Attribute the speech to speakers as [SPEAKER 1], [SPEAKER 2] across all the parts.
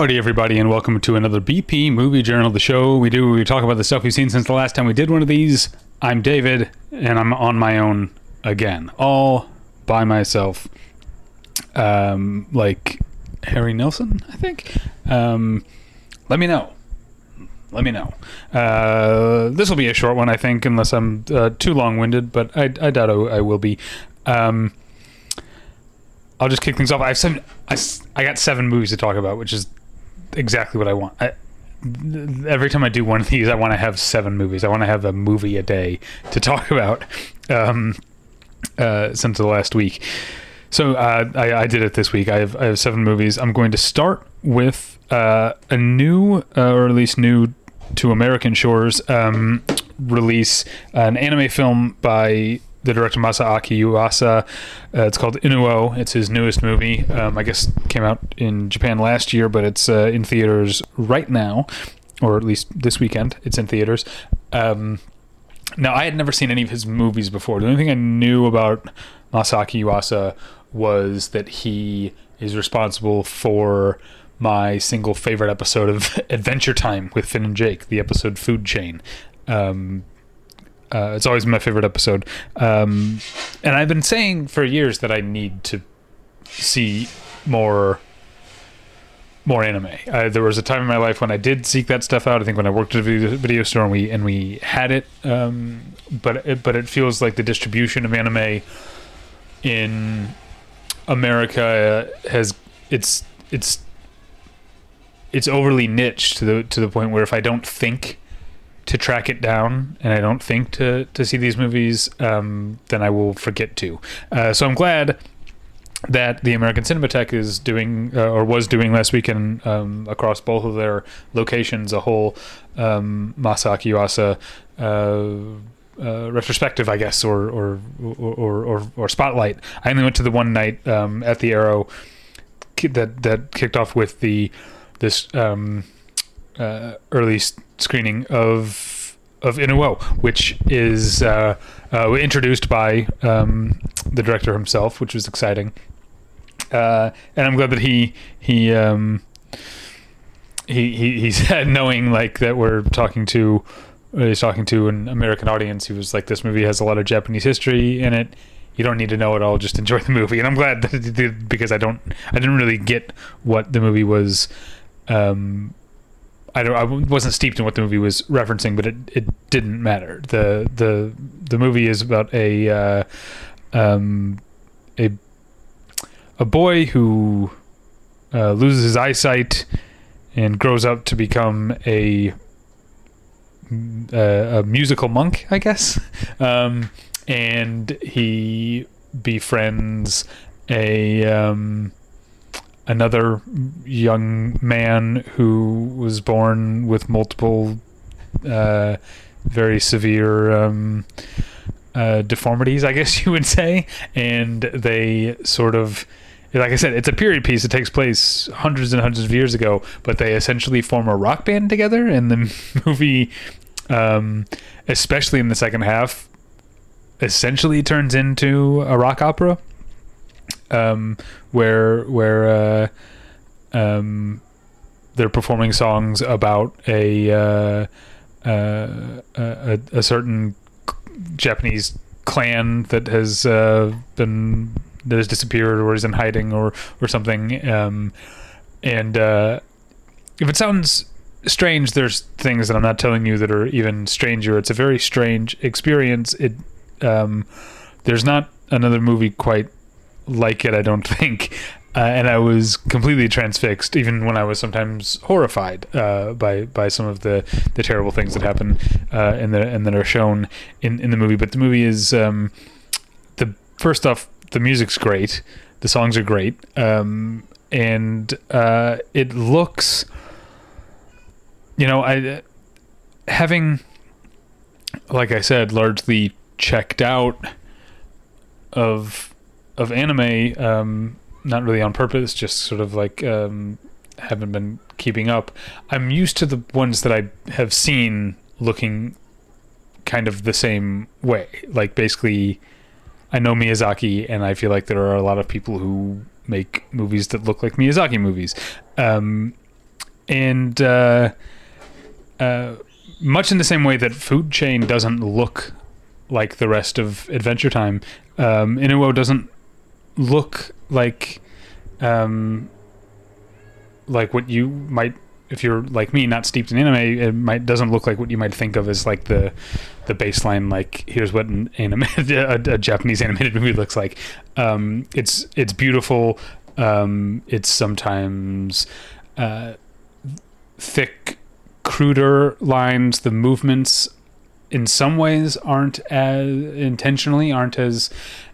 [SPEAKER 1] Howdy, everybody, and welcome to another BP Movie Journal, the show we do. We talk about the stuff we've seen since the last time we did one of these. I'm David, and I'm on my own again, all by myself. Um, like Harry Nilsson, I think. Um, let me know. Let me know. Uh, this will be a short one, I think, unless I'm uh, too long-winded, but I, I doubt I, I will be. Um, I'll just kick things off. I have seven. I got seven movies to talk about, which is exactly what I want. I, every time I do one of these, I want to have seven movies. I want to have a movie a day to talk about. Um, uh, since the last week, so uh, I, I did it this week. I have I have seven movies. I'm going to start with uh, a new, uh, or at least new to American shores, um, release an anime film by the director Masaaki Yuasa. Uh, it's called Inu-Oh. It's his newest movie. Um, I guess came out in Japan last year, but it's uh, in theaters right now, or at least this weekend. It's in theaters. Um, now, I had never seen any of his movies before. The only thing I knew about Masaaki Yuasa was that he is responsible for my single favorite episode of Adventure Time with Finn and Jake, the episode Food Chain. Um, uh, it's always my favorite episode. Um, and I've been saying for years that I need to see more more anime. Uh, there was a time in my life when I did seek that stuff out. I think when I worked at a video, video store and we and we had it, um, but it, but it feels like the distribution of anime in America has it's it's it's overly niche to the to the point where if I don't think to track it down and I don't think to to see these movies, um, then I will forget to. Uh, so I'm glad that the American Cinematheque is doing uh, or was doing last weekend um, across both of their locations a whole um, Masaaki Yuasa uh, uh, retrospective, I guess, or or, or or or spotlight. I only went to the one night um, at the Arrow that that kicked off with the this um, uh, early screening of of Inu-Oh, which is uh, uh, introduced by um, the director himself, which was exciting. Uh, and I'm glad that he he um, he he he said, knowing like that we're talking to uh, he's talking to an American audience. He was like, "This movie has a lot of Japanese history in it. You don't need to know it all. Just enjoy the movie." And I'm glad that it did because I don't I didn't really get what the movie was. Um, I don't. I wasn't steeped in what the movie was referencing, but it, it didn't matter. the the The movie is about a uh, um, a a boy who uh, loses his eyesight and grows up to become a a, a musical monk, I guess. Um, and he befriends a um, another young man who was born with multiple uh, very severe um, uh, deformities, I guess you would say, and they sort of. Like I said, it's a period piece. It takes place hundreds and hundreds of years ago, but they essentially form a rock band together. And the movie, um, especially in the second half, essentially turns into a rock opera um, where where uh, um, they're performing songs about a uh, uh, a, a certain Japanese clan that has uh, been that has disappeared or is in hiding or or something. Um, and uh, if it sounds strange, there's things that I'm not telling you that are even stranger. It's a very strange experience. It um, there's not another movie quite like it, I don't think. Uh, and I was completely transfixed, even when I was sometimes horrified uh, by by some of the, the terrible things that happen uh, and that and that are shown in, in the movie. But the movie is um, the first off, the music's great, the songs are great, um, and uh, it looks, you know, I having, like I said, largely checked out of of anime um, not really on purpose just sort of like um, haven't been keeping up. I'm used to the ones that i have seen looking kind of the same way. Like basically i know miyazaki and i feel like there are a lot of people who make movies that look like miyazaki movies. Um, and uh, uh, much in the same way that Food Chain doesn't look like the rest of Adventure Time, um, Inu-Oh doesn't look like um, like what you might if you're like me not steeped in anime it might doesn't look like what you might think of as like the the baseline like here's what an anime a, a japanese animated movie looks like. Um, it's it's beautiful. Um, it's sometimes uh, thick cruder lines. The movements in some ways aren't as intentionally aren't as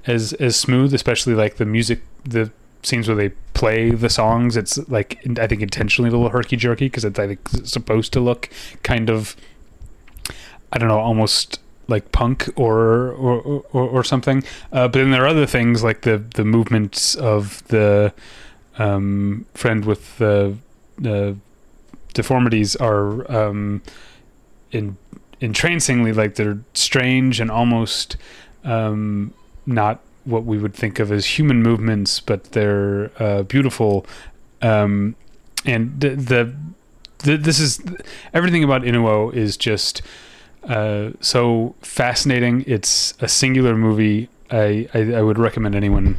[SPEAKER 1] as as smooth especially like the music the scenes where they play the songs. It's like i think intentionally a little herky jerky because it's i think supposed to look kind of i don't know almost like punk or or or, or something. Uh, but then there are other things like the the movements of the um, friend with the the deformities are um, in entrancingly like they're strange and almost um, not what we would think of as human movements, but they're uh, beautiful. Um, and the, the, the, this is everything about Inu-Oh is just uh, so fascinating. It's a singular movie. I, I, I would recommend anyone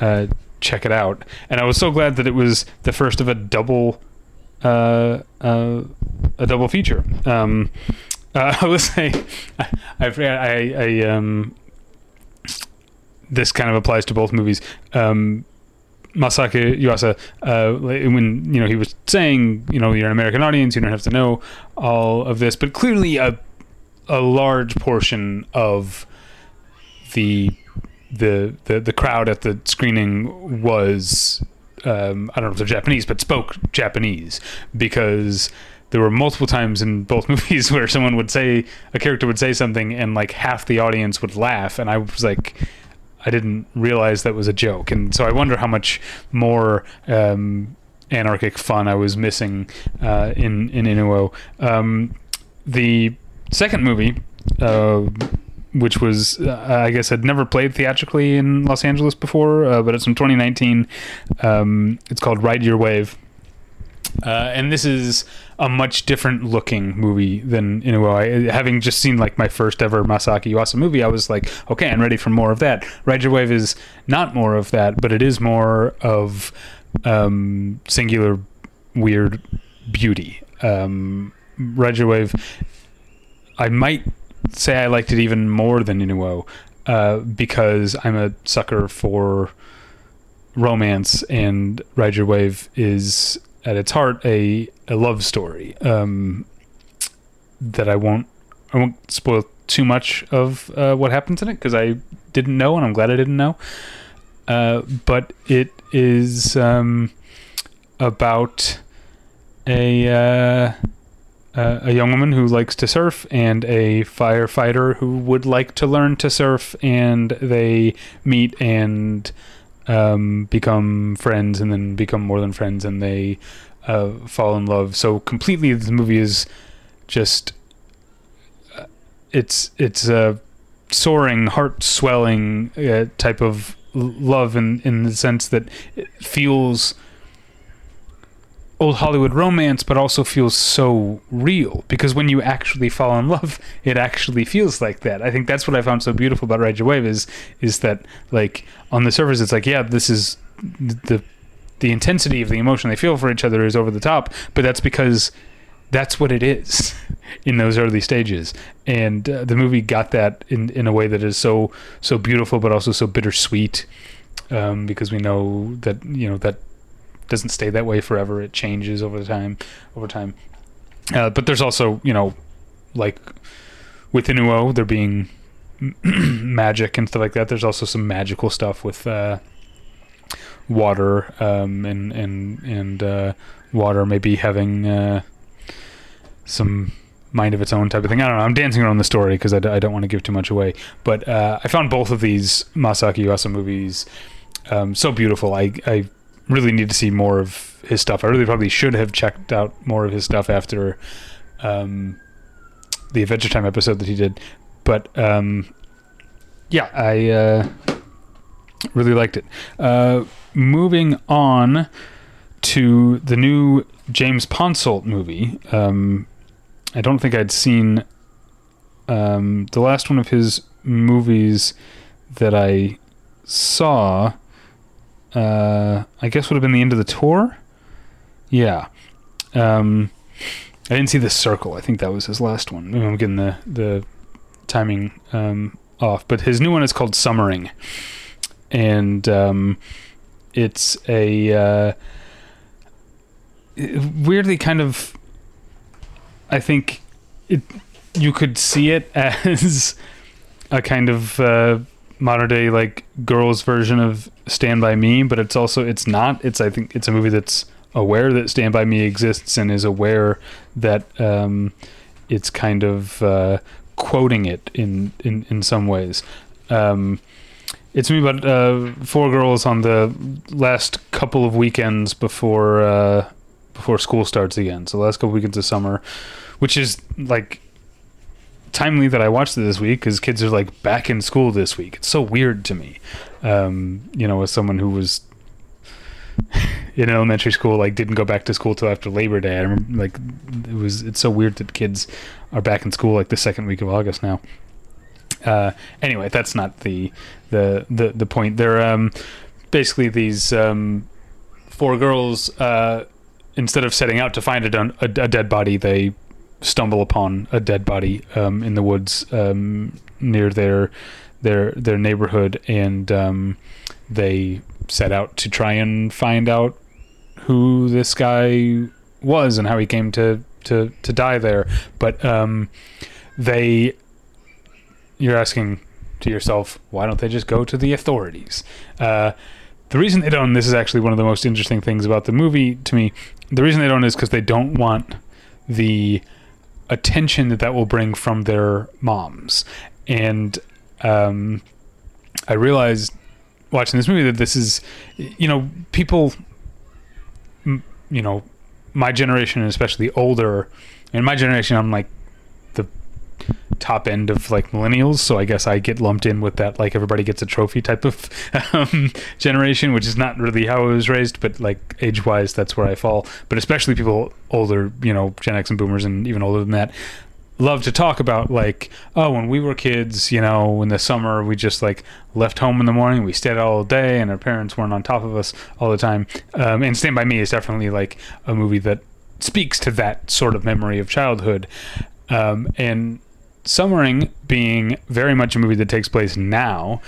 [SPEAKER 1] uh, check it out. And I was so glad that it was the first of a double uh, uh, a double feature. Um, uh, I was say I, I, I, um, this kind of applies to both movies. Um, Masaaki Yuasa, uh, when you know he was saying, you know, you're an American audience, you don't have to know all of this, but clearly a a large portion of the the the, the crowd at the screening was um, I don't know if they're Japanese, but spoke Japanese because there were multiple times in both movies where someone would say a character would say something and like half the audience would laugh, and I was like I didn't realize that was a joke, and so I wonder how much more um, anarchic fun I was missing uh, in in Inu-Oh. Um, the second movie, uh, which was uh, I guess had never played theatrically in Los Angeles before, uh, but it's from 2019. Um, it's called Ride Your Wave. Uh, and this is a much different looking movie than Inu-Oh. I, having just seen like my first ever Masaaki Yuasa movie, I was like, okay, I'm ready for more of that. Ride Your Wave is not more of that, but it is more of um, singular weird beauty. Um, Ride Wave, I might say I liked it even more than Inu-Oh uh, because I'm a sucker for romance, and Ride Your Wave is at its heart a a love story um, that I won't I won't spoil too much of uh, what happens in it because I didn't know and I'm glad I didn't know. Uh, but it is um, about a uh, a young woman who likes to surf and a firefighter who would like to learn to surf, and they meet and um, become friends and then become more than friends and they uh, fall in love. So completely, the movie is just uh, it's it's a soaring, heart swelling uh, type of love in in the sense that it feels old Hollywood romance, but also feels so real because when you actually fall in love, it actually feels like that. I think that's what I found so beautiful about Ride Your Wave is is that like on the surface, it's like yeah, this is the the intensity of the emotion they feel for each other is over the top, but that's because that's what it is in those early stages. And uh, the movie got that in in a way that is so so beautiful, but also so bittersweet. Um, because we know that you know that doesn't stay that way forever. It changes over time. Over time, uh, but there's also you know, like with Inu-Oh, there being magic and stuff like that. There's also some magical stuff with uh, water um, and and and uh, water maybe having uh, some mind of its own type of thing. I don't know. I'm dancing around the story because I d- I don't want to give too much away. But uh, I found both of these Masaaki Yuasa movies um, so beautiful. I I really need to see more of his stuff. I really probably should have checked out more of his stuff after um, the Adventure Time episode that he did. But um, yeah, I uh, really liked it. Uh, moving on to the new James Ponsoldt movie. Um, I don't think I'd seen um, the last one of his movies that I saw. Uh, I guess would have been the end of the tour. Yeah. Um, I didn't see the circle. I think that was his last one. I'm getting the the timing um, off. But his new one is called Summering, and um, it's a uh, weirdly kind of. I think it. You could see it as a kind of uh, modern day like girls version of Stand by Me, but it's also it's not. It's I think it's a movie that's aware that Stand by Me exists and is aware that um, it's kind of uh, quoting it in in in some ways. Um, it's me about uh, four girls on the last couple of weekends before uh, before school starts again. So the last couple of weekends of summer, which is like timely that I watched it this week because kids are like back in school this week. It's so weird to me, um, you know, as someone who was in elementary school, like didn't go back to school till after Labor Day. I remember like it was. It's so weird that kids are back in school like the second week of August now. Uh, anyway, that's not the the the, the point. They're um, basically these um, four girls. Uh, instead of setting out to find a, a, a dead body, they stumble upon a dead body um, in the woods um, near their their their neighborhood, and um, they set out to try and find out who this guy was and how he came to to to die there. But um, they, you're asking to yourself, why don't they just go to the authorities? Uh, the reason they don't, this is actually one of the most interesting things about the movie to me. The reason they don't is because they don't want the attention that that will bring from their moms. And um, I realized watching this movie that this is, you know, people, you know, my generation, especially older, in my generation, I'm like top end of like millennials, so I guess I get lumped in with that like everybody gets a trophy type of um, generation, which is not really how I was raised, but like age wise, that's where I fall. But especially people older, you know, Gen X and Boomers, and even older than that, love to talk about like oh when we were kids you know in the summer we just like left home in the morning we stayed out all day and our parents weren't on top of us all the time um, and stand by me is definitely like a movie that speaks to that sort of memory of childhood um, and summering being very much a movie that takes place now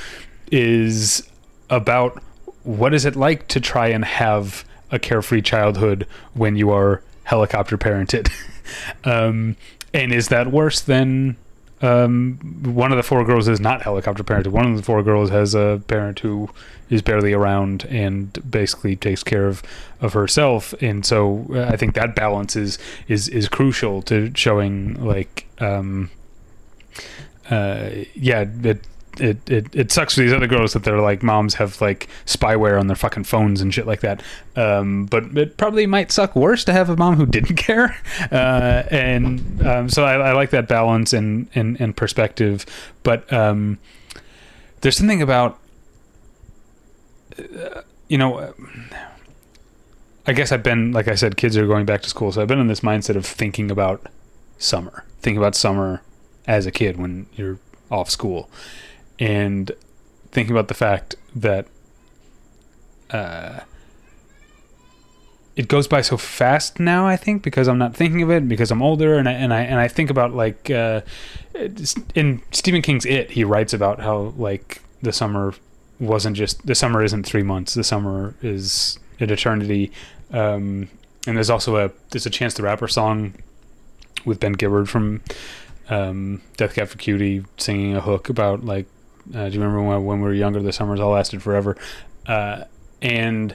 [SPEAKER 1] is about what is it like to try and have a carefree childhood when you are helicopter parented um, and is that worse than um, one of the four girls is not helicopter parented? One of the four girls has a parent who is barely around and basically takes care of, of herself. And so uh, I think that balance is is is crucial to showing like um, uh, yeah it, it, it, it sucks for these other girls that their like moms have like spyware on their fucking phones and shit like that. Um, but it probably might suck worse to have a mom who didn't care. Uh, and um, so I, I, like that balance and, and, and perspective. But um, there's something about, uh, you know, I guess I've been, like I said, kids are going back to school. So I've been in this mindset of thinking about summer, thinking about summer as a kid when you're off school and thinking about the fact that uh, it goes by so fast now. I think because I'm not thinking of it because I'm older and I and I and I think about like uh, in Stephen King's It, he writes about how like the summer wasn't just the summer isn't three months. The summer is an eternity. Um, and there's also a there's a Chance the Rapper song with Ben Gibbard from um, Death Cab for Cutie singing a hook about like uh, do you remember when, when we were younger? The summers all lasted forever, uh, and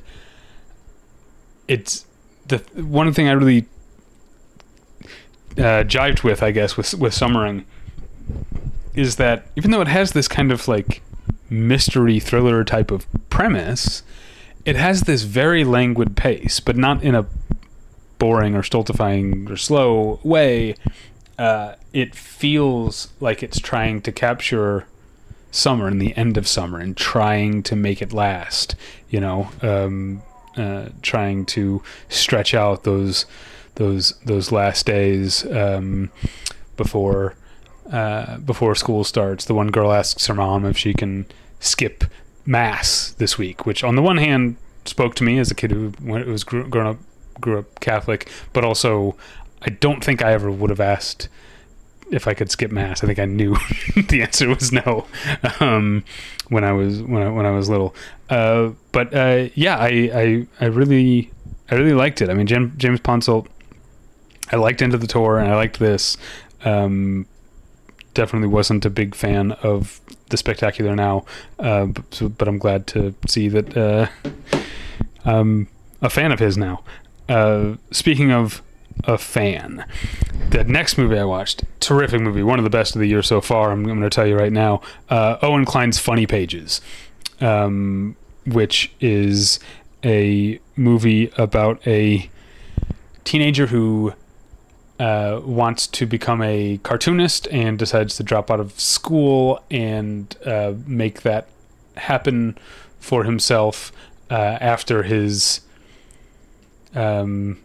[SPEAKER 1] it's the one thing I really uh, jived with, I guess, with with summering is that even though it has this kind of like mystery thriller type of premise, it has this very languid pace, but not in a boring or stultifying or slow way. Uh, it feels like it's trying to capture summer and the end of summer and trying to make it last. You know, um, uh, trying to stretch out those those those last days um, before uh, before school starts. The one girl asks her mom if she can skip mass this week, which on the one hand spoke to me as a kid who was grown up grew up Catholic, but also I don't think I ever would have asked if I could skip mass. I think I knew the answer was no um, when I was when I when I was little. Uh, but uh, yeah, I, I I really I really liked it. I mean, Jim, James Ponsoldt. I liked of the Tour, and I liked this. Um, definitely wasn't a big fan of the Spectacular Now, uh, but, but, I'm glad to see that uh, I'm a fan of his now. Uh, speaking of a fan. The next movie I watched, terrific movie, one of the best of the year so far. I'm, I'm going to tell you right now. Uh, Owen Kline's Funny Pages, um, which is a movie about a teenager who uh, wants to become a cartoonist and decides to drop out of school and uh, make that happen for himself uh, after his um,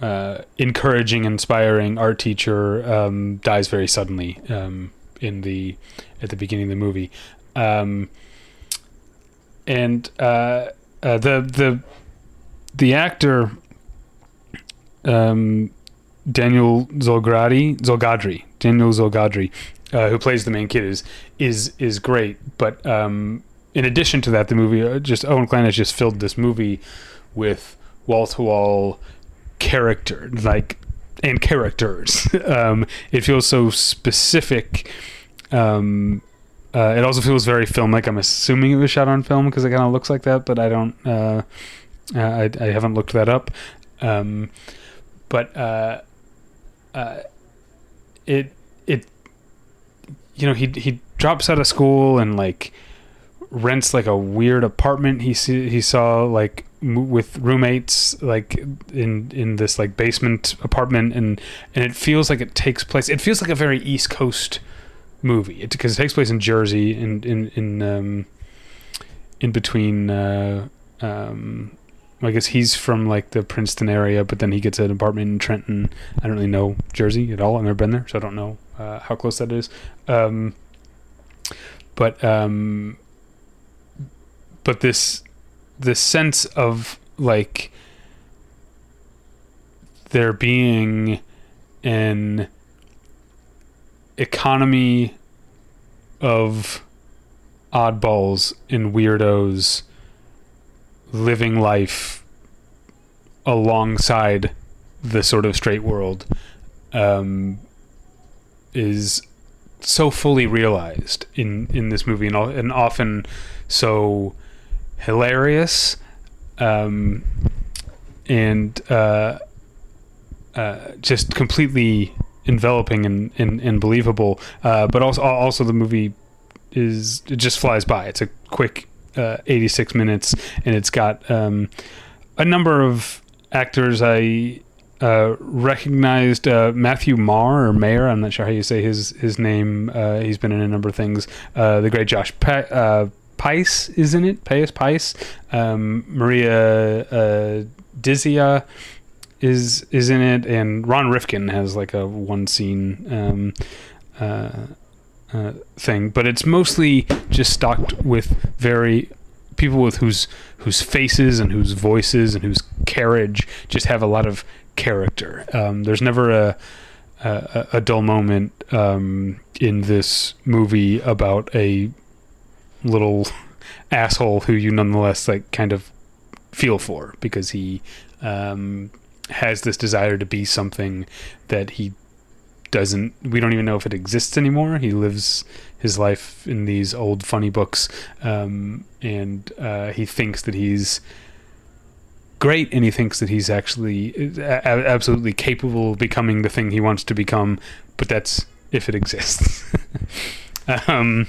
[SPEAKER 1] uh, encouraging, inspiring art teacher um, dies very suddenly um, in the at the beginning of the movie, um, and uh, uh, the the the actor um, Daniel Zolgradi Zolghadri Daniel Zolghadri uh, who plays the main kid is is is great, but um, in addition to that, the movie uh, just Owen Kline has just filled this movie with wall to wall character, like and characters. um, it feels so specific. Um, uh, it also feels very film like. I'm assuming it was shot on film because it kind of looks like that, but I don't. Uh, uh, I, I haven't looked that up. Um, but uh, uh, it it you know he he drops out of school and like rents like a weird apartment he see, he saw like with roommates like in in this like basement apartment and and it feels like it takes place it feels like a very east coast movie because it, it, takes place in jersey in in in um in between uh um I guess he's from like the Princeton area, but then he gets an apartment in Trenton. I don't really know Jersey at all. I've never been there, so I don't know uh, how close that is. Um, but um, but this this sense of like there being an economy of oddballs and weirdos living life alongside the sort of straight world um, is so fully realized in in this movie and, and often so hilarious um, and uh, uh, just completely enveloping and, and, and believable. Uh, but also also the movie is it just flies by. It's a quick uh, 86 minutes, and it's got um, a number of actors I uh, recognized uh, Matthew Marr or Mayer. I'm not sure how you say his his name. Uh, he's been in a number of things. Uh, the great Josh Pe- uh, Pice is in it. Pius Pice. Um, Maria uh, Dizzia is is in it, and Ron Rifkin has like a one scene um, uh, uh, thing, but it's mostly just stocked with very people with whose whose faces and whose voices and whose carriage just have a lot of character. Um, there's never a a, a dull moment um, in this movie about a little asshole who you nonetheless like kind of feel for because he um, has this desire to be something that he doesn't we don't even know if it exists anymore. He lives his life in these old funny books um, and uh, he thinks that he's great and he thinks that he's actually a- absolutely capable of becoming the thing he wants to become but that's if it exists. Um,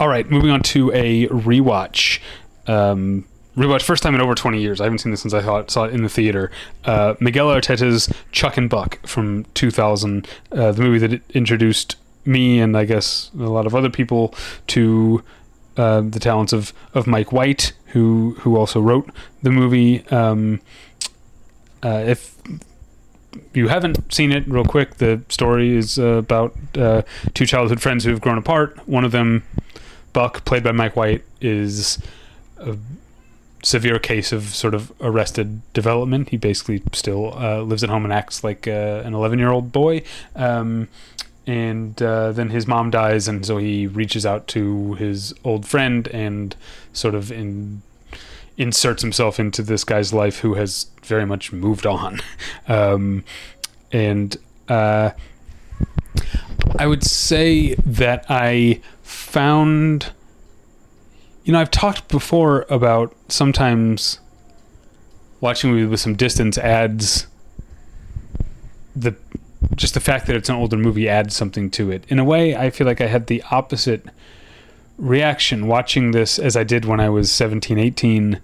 [SPEAKER 1] All right, moving on to a rewatch. Um, rewatch first time in over 20 years. I haven't seen this since I saw it, saw it in the theater. Uh, Miguel Arteta's Chuck and Buck from 2000, uh, the movie that introduced me and I guess a lot of other people to uh, the talents of, of Mike White, who who also wrote the movie. Um, uh, if you haven't seen it, real quick, the story is about uh, two childhood friends who have grown apart. One of them, Buck, played by Mike White, is a severe case of sort of arrested development. He basically still uh, lives at home and acts like uh, an 11 year old boy. Um, and uh, then his mom dies, and so he reaches out to his old friend and sort of in, inserts himself into this guy's life who has very much moved on. Um, and uh, I would say that I found, you know, I've talked before about sometimes watching a movie with some distance adds the just the fact that it's an older movie adds something to it. In a way, I feel like I had the opposite reaction watching this as I did when I was 17, 18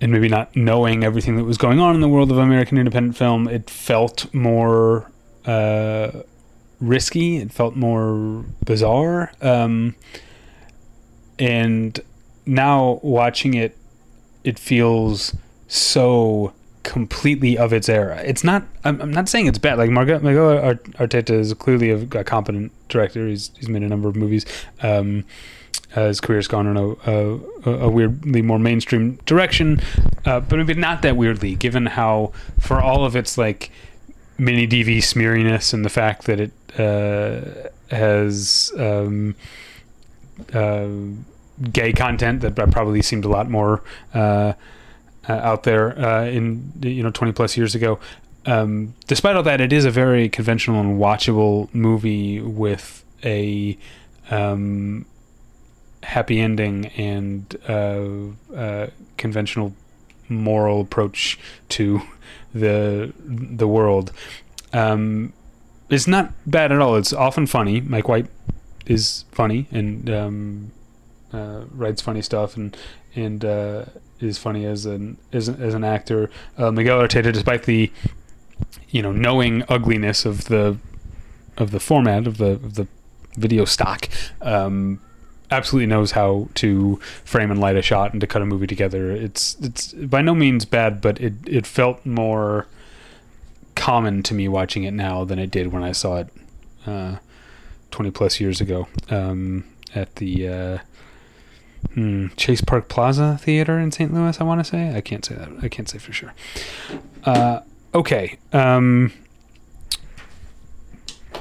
[SPEAKER 1] and maybe not knowing everything that was going on in the world of American independent film, it felt more uh, risky. It felt more bizarre. Um, and now watching it, it feels so completely of its era. It's not. I'm, I'm not saying it's bad. Like Margot, Miguel Arteta is clearly a, a, competent director. He's he's made a number of movies. Um, uh, his career's gone in a, a, a, weirdly more mainstream direction, uh, but maybe not that weirdly, given how for all of its like mini DV smeariness and the fact that it uh, has um, uh, gay content that probably seemed a lot more uh, uh, out there uh, in you know 20 plus years ago. Um, despite all that, it is a very conventional and watchable movie with a um, happy ending and uh, conventional moral approach to the the world. Um, it's not bad at all. It's often funny. Mike White is funny and um, uh, writes funny stuff and and uh, is funny as an as, as an actor. Uh, Miguel Arteta, despite the you know knowing ugliness of the of the format of the of the video stock, um, absolutely knows how to frame and light a shot and to cut a movie together. It's it's by no means bad, but it it felt more common to me watching it now than it did when I saw it uh, 20 plus years ago um, at the uh, Hmm, Chase Park Plaza Theater in St. Louis. I want to say. I can't say that. I can't say for sure. Uh, okay. Um,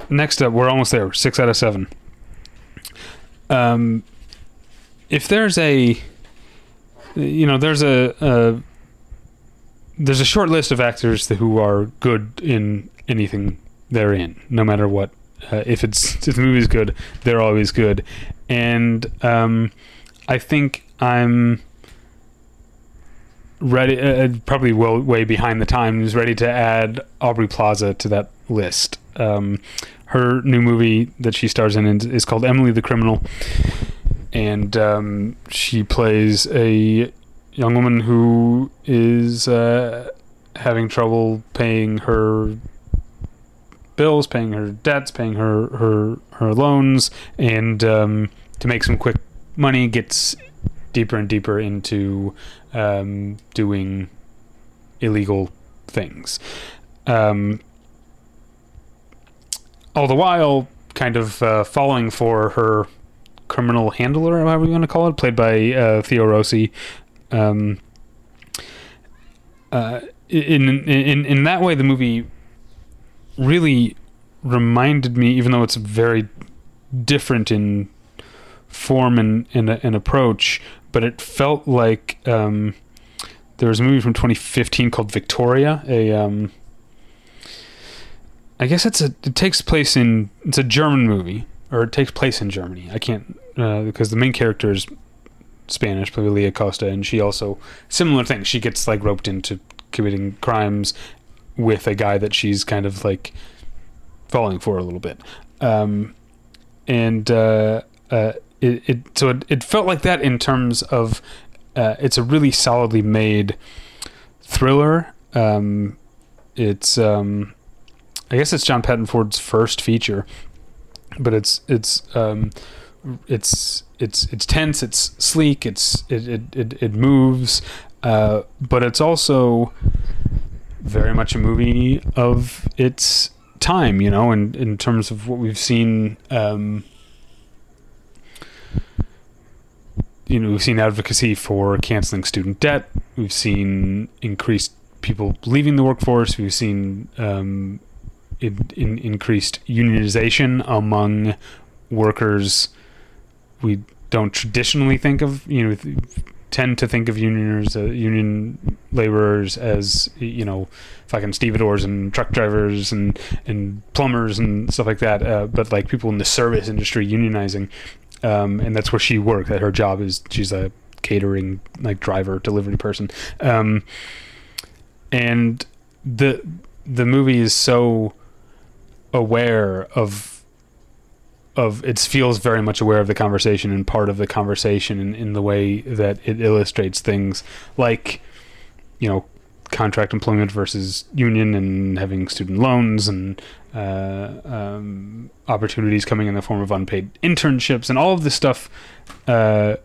[SPEAKER 1] next up, we're almost there. Six out of seven. Um, if there's a, you know, there's a, a there's a short list of actors who are good in anything they're in, no matter what. Uh, if it's if the movie's good, they're always good, and um, I think I'm ready, uh, uh, probably well, way behind the times, ready to add Aubrey Plaza to that list. Um, her new movie that she stars in is called Emily the Criminal, and um, she plays a young woman who is uh, having trouble paying her bills, paying her debts, paying her her her loans, and um, to make some quick money gets deeper and deeper into um, doing illegal things. Um, all the while, kind of uh, falling for her criminal handler, however you want to call it, played by uh, Theo Rossi. Um, uh, in, in in that way, the movie really reminded me, even though it's very different in form and, and, and approach, but it felt like um, there was a movie from 2015 called Victoria. A um, I guess it's a it takes place in it's a German movie or it takes place in Germany. I can't uh, because the main character is Spanish, played by Laia Costa, and she also similar thing. She gets like roped into committing crimes with a guy that she's kind of like falling for a little bit, um, and uh, uh, it, it so it, it felt like that in terms of uh, it's a really solidly made thriller. Um, it's um, I guess it's John Patton Ford's first feature, but it's it's um, it's it's it's tense. It's sleek. It's it it it, it moves, uh, but it's also very much a movie of its time. You know, in in terms of what we've seen. Um, you know, we've seen advocacy for canceling student debt. We've seen increased people leaving the workforce. We've seen um, in, in increased unionization among workers. We don't traditionally think of you know tend to think of unioners, uh, union laborers as you know fucking stevedores and truck drivers and and plumbers and stuff like that. Uh, but like people in the service industry unionizing, um, and that's where she worked. That her job is she's a catering like driver delivery person, um, and the the movie is so aware of of it feels very much aware of the conversation and part of the conversation in, in the way that it illustrates things like you know contract employment versus union and having student loans and uh, um, opportunities coming in the form of unpaid internships and all of this stuff uh,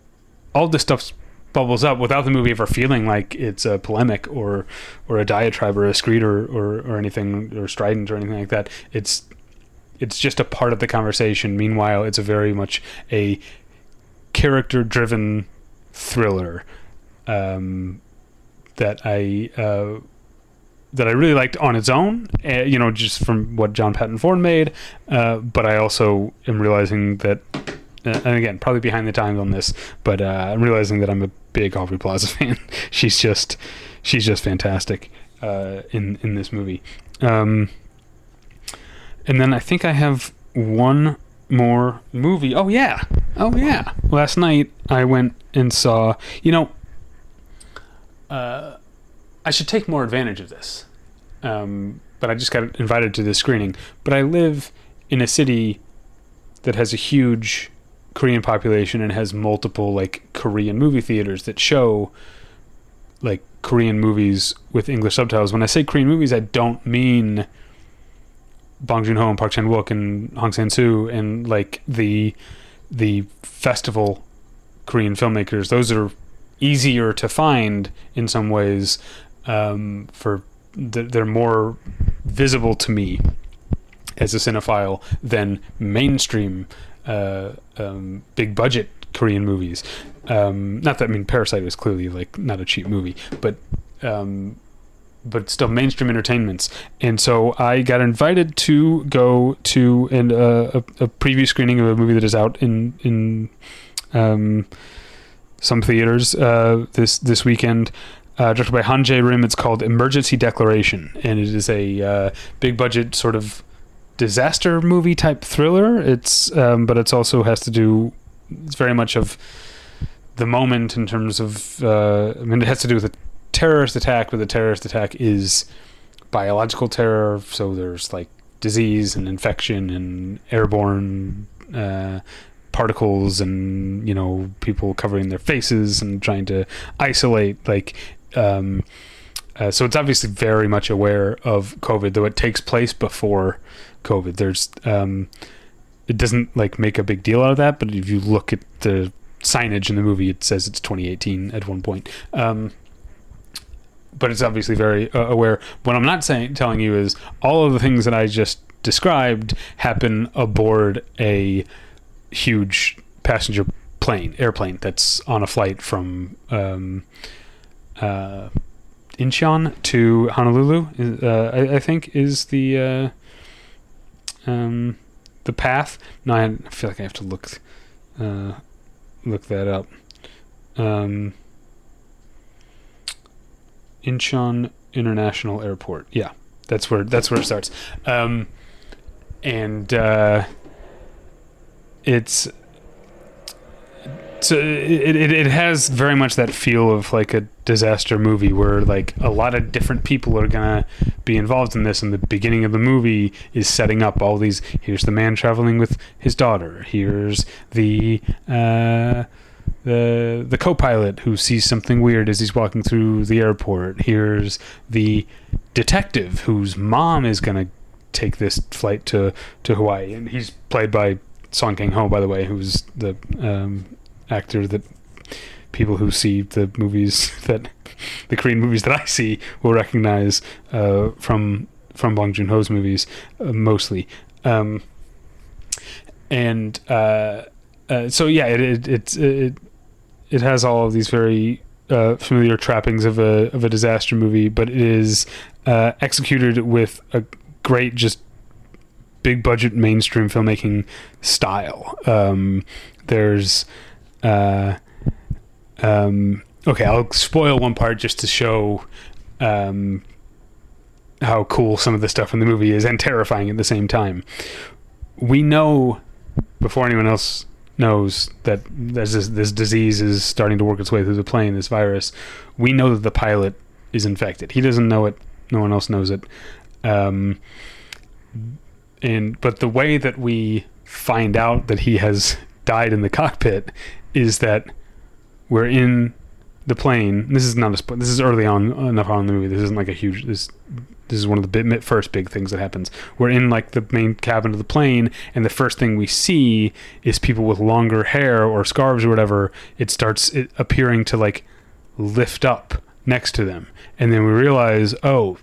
[SPEAKER 1] all of this stuff bubbles up without the movie ever feeling like it's a polemic or or a diatribe or a screed or, or, or anything or strident or anything like that it's it's just a part of the conversation meanwhile it's a very much a character driven thriller um, that I uh, that I really liked on its own, uh, you know, just from what John Patton Ford made. Uh, but I also am realizing that, uh, and again, probably behind the times on this, but uh, I'm realizing that I'm a big Aubrey Plaza fan. she's just, she's just fantastic uh, in in this movie. Um, and then I think I have one more movie. Oh yeah, oh yeah. Last night I went and saw. You know, uh, I should take more advantage of this. Um, but I just got invited to this screening. But I live in a city that has a huge Korean population and has multiple like Korean movie theaters that show like Korean movies with English subtitles. When I say Korean movies, I don't mean Bong Joon Ho and Park Chan Wook and Hong Sang Soo and like the the festival Korean filmmakers. Those are easier to find in some ways. Um, for they're more visible to me as a cinephile than mainstream uh, um, big budget Korean movies. Um, not that I mean Parasite was clearly like not a cheap movie, but um, but still mainstream entertainments. And so I got invited to go to an, uh, a, a preview screening of a movie that is out in in um, some theaters uh, this this weekend. Uh, directed by Han Jae Rim. It's called Emergency Declaration, and it is a uh, big budget sort of disaster movie type thriller. It's um, but it's also has to do. It's very much of the moment in terms of. Uh, I mean, it has to do with a terrorist attack, but the terrorist attack is biological terror. So there's like disease and infection and airborne uh, particles and you know people covering their faces and trying to isolate like um, uh, so it's obviously very much aware of covid though it takes place before covid. There's um, it doesn't like make a big deal out of that but if you look at the signage in the movie it says it's 2018 at one point. Um, but it's obviously very uh, aware. What i'm not saying telling you is all of the things that i just described happen aboard a huge passenger plane, airplane that's on a flight from um, uh, Incheon to Honolulu. Uh, I, I, think is the uh, um, the path. No, I, feel like I have to look uh, look that up. Um, Incheon International Airport. Yeah, that's where that's where it starts. Um, and uh, it's so it, it, it has very much that feel of like a disaster movie where like a lot of different people are gonna be involved in this and the beginning of the movie is setting up all these here's the man traveling with his daughter here's the uh the the co-pilot who sees something weird as he's walking through the airport here's the detective whose mom is gonna take this flight to to Hawaii and he's played by Song Kang Ho by the way who's the um actor that people who see the movies that the Korean movies that I see will recognize uh, from from Bong Joon Ho's movies uh, mostly. Um, and uh, uh so yeah, it it, it it it has all of these very uh, familiar trappings of a of a disaster movie, but it is uh, executed with a great just big budget mainstream filmmaking style. Um, there's uh, um, okay, I'll spoil one part just to show um, how cool some of the stuff in the movie is and terrifying at the same time. We know before anyone else knows that this, this disease is starting to work its way through the plane, this virus. We know that the pilot is infected. He doesn't know it. No one else knows it. Um, and but the way that we find out that he has died in the cockpit is that we're in the plane. This is not a spoiler. This is early on enough on the movie. This isn't like a huge. This this is one of the bit, first big things that happens. We're in like the main cabin of the plane, and the first thing we see is people with longer hair or scarves or whatever. It starts it appearing to like lift up next to them, and then we realize, oh,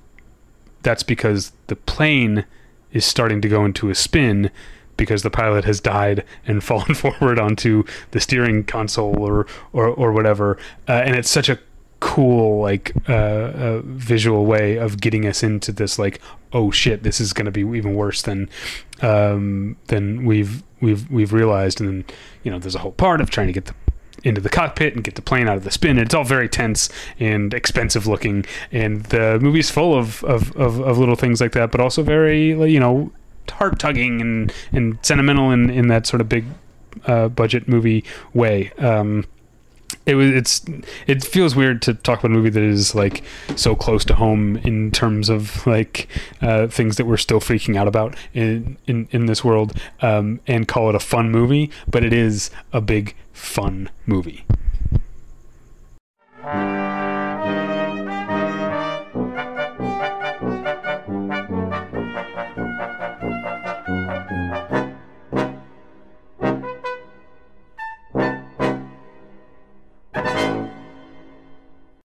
[SPEAKER 1] that's because the plane is starting to go into a spin because the pilot has died and fallen forward onto the steering console or or, or whatever. Uh, and it's such a cool like uh, uh, visual way of getting us into this like oh shit this is going to be even worse than um, than we've we've we've realized and then you know there's a whole part of trying to get the into the cockpit and get the plane out of the spin. And it's all very tense and expensive looking. And the movie's full of, of, of, of little things like that, but also very, you know, heart tugging and and sentimental in in that sort of big uh, budget movie way. Um, it was it's it feels weird to talk about a movie that is like so close to home in terms of like uh, things that we're still freaking out about in in, in this world um, and call it a fun movie but it is a big fun movie